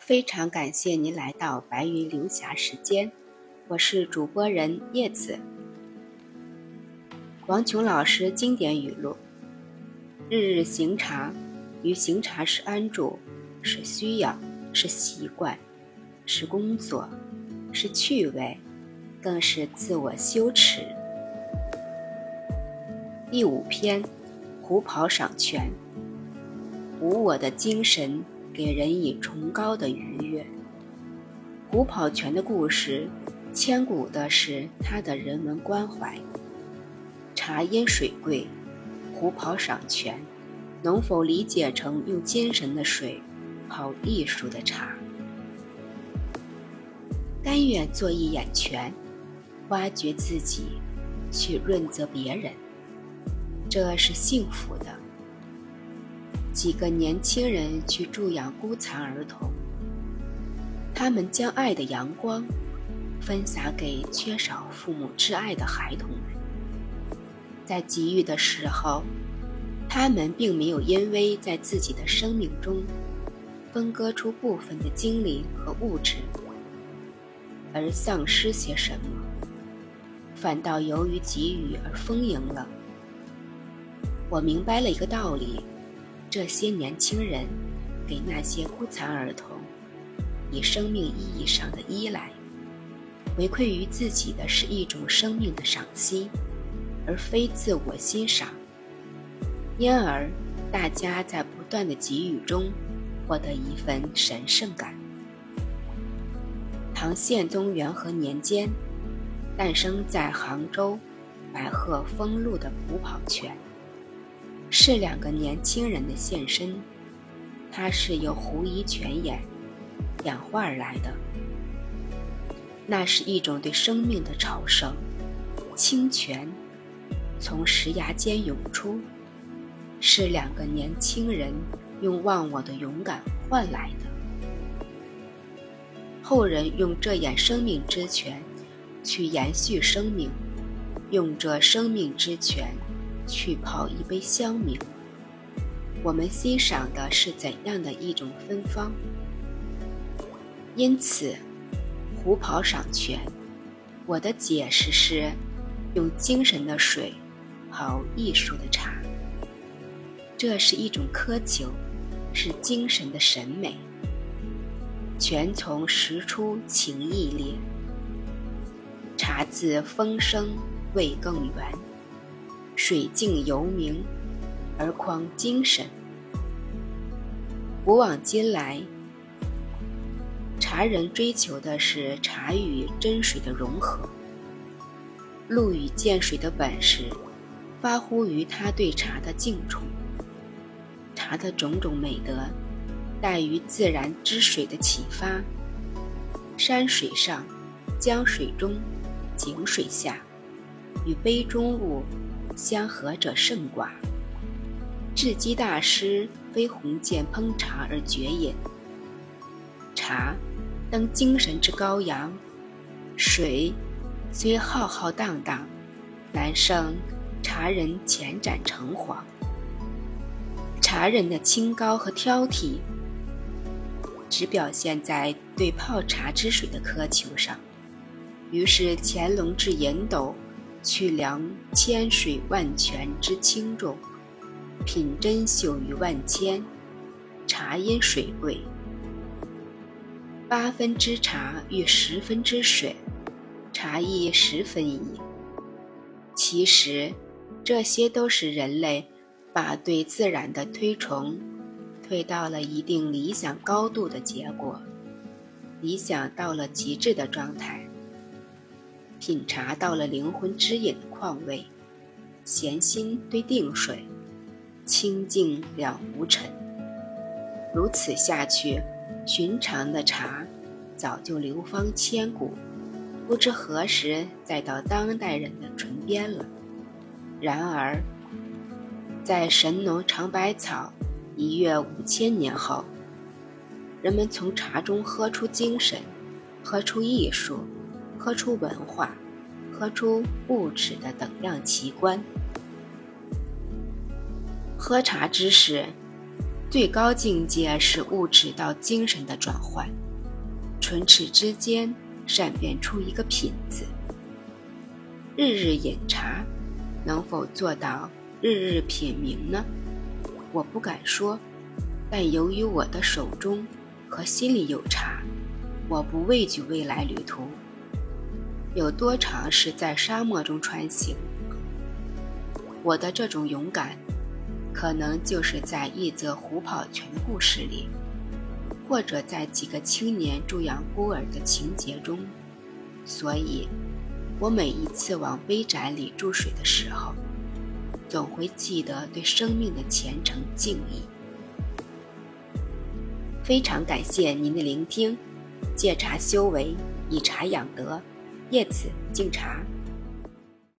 非常感谢您来到白云流霞时间，我是主播人叶子。王琼老师经典语录：日日行茶，于行茶是安住，是需要，是习惯，是工作，是趣味，更是自我羞耻。第五篇，虎跑赏泉。无我的精神给人以崇高的愉悦。虎跑泉的故事，千古的是它的人文关怀。茶因水贵，虎跑赏泉，能否理解成用精神的水泡艺术的茶？甘愿做一眼泉，挖掘自己，去润泽别人，这是幸福的。几个年轻人去助养孤残儿童，他们将爱的阳光分洒给缺少父母挚爱的孩童们。在给予的时候，他们并没有因为在自己的生命中分割出部分的精力和物质而丧失些什么，反倒由于给予而丰盈了。我明白了一个道理。这些年轻人给那些孤残儿童以生命意义上的依赖，回馈于自己的是一种生命的赏析，而非自我欣赏。因而，大家在不断的给予中获得一份神圣感。唐宪宗元和年间，诞生在杭州白鹤峰路的虎跑泉。是两个年轻人的现身，它是由狐疑泉眼演化而来的。那是一种对生命的朝圣，清泉从石崖间涌出，是两个年轻人用忘我的勇敢换来的。后人用这眼生命之泉去延续生命，用这生命之泉。去泡一杯香茗，我们欣赏的是怎样的一种芬芳？因此，虎跑赏泉，我的解释是：用精神的水泡艺术的茶。这是一种苛求，是精神的审美。泉从石出情意烈，茶自风生味更圆。水静犹明，而况精神。古往今来，茶人追求的是茶与真水的融合。陆羽见水的本事，发乎于他对茶的敬崇。茶的种种美德，带于自然之水的启发。山水上，江水中，井水下，与杯中物。相合者甚寡。智积大师非鸿渐烹茶而绝也。茶，登精神之高阳；水，虽浩浩荡荡，难胜茶人浅盏橙黄。茶人的清高和挑剔，只表现在对泡茶之水的苛求上。于是乾隆制银斗。去量千水万泉之轻重，品珍秀于万千。茶因水贵，八分之茶遇十分之水，茶亦十分矣。其实，这些都是人类把对自然的推崇推到了一定理想高度的结果，理想到了极致的状态。品茶到了灵魂之饮的况味，闲心对定水，清净了无尘。如此下去，寻常的茶早就流芳千古，不知何时再到当代人的唇边了。然而，在神农尝百草一跃五千年后，人们从茶中喝出精神，喝出艺术。喝出文化，喝出物质的等量奇观。喝茶之时，最高境界是物质到精神的转换，唇齿之间善变出一个品字。日日饮茶，能否做到日日品茗呢？我不敢说，但由于我的手中和心里有茶，我不畏惧未来旅途。有多长是在沙漠中穿行？我的这种勇敢。可能就是在一则虎跑泉故事里，或者在几个青年助养孤儿的情节中，所以，我每一次往杯盏里注水的时候，总会记得对生命的虔诚敬意。非常感谢您的聆听，借茶修为，以茶养德，叶子警察。